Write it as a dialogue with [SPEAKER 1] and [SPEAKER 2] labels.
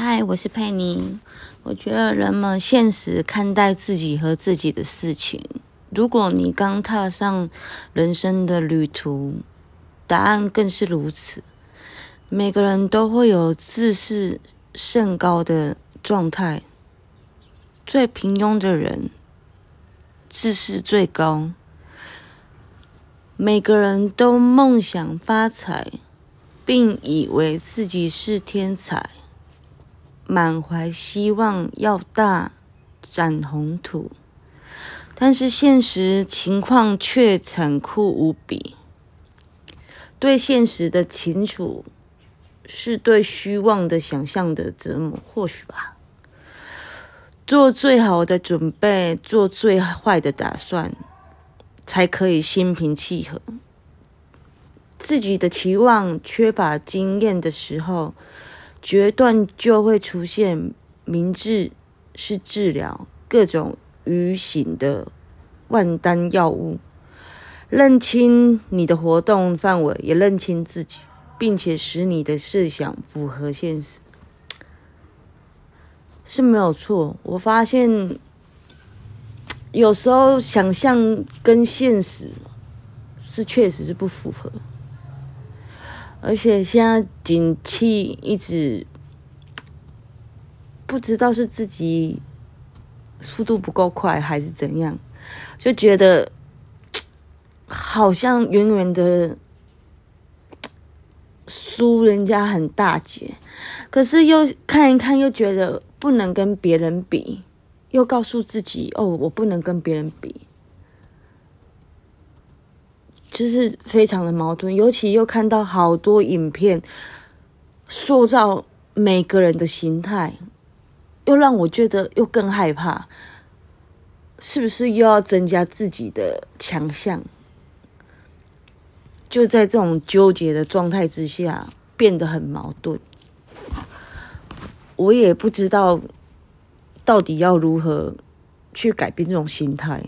[SPEAKER 1] 嗨，我是佩妮。我觉得人们现实看待自己和自己的事情。如果你刚踏上人生的旅途，答案更是如此。每个人都会有自视甚高的状态，最平庸的人自视最高。每个人都梦想发财，并以为自己是天才。满怀希望要大展宏图，但是现实情况却残酷无比。对现实的清楚，是对虚妄的想象的折磨。或许吧，做最好的准备，做最坏的打算，才可以心平气和。自己的期望缺乏经验的时候。决断就会出现，明智是治疗各种愚行的万丹药物。认清你的活动范围，也认清自己，并且使你的设想符合现实，是没有错。我发现有时候想象跟现实是确实是不符合。而且现在景气一直不知道是自己速度不够快还是怎样，就觉得 好像远远的输人家很大截，可是又看一看又觉得不能跟别人比，又告诉自己哦，我不能跟别人比。就是非常的矛盾，尤其又看到好多影片塑造每个人的心态，又让我觉得又更害怕，是不是又要增加自己的强项？就在这种纠结的状态之下，变得很矛盾。我也不知道到底要如何去改变这种心态。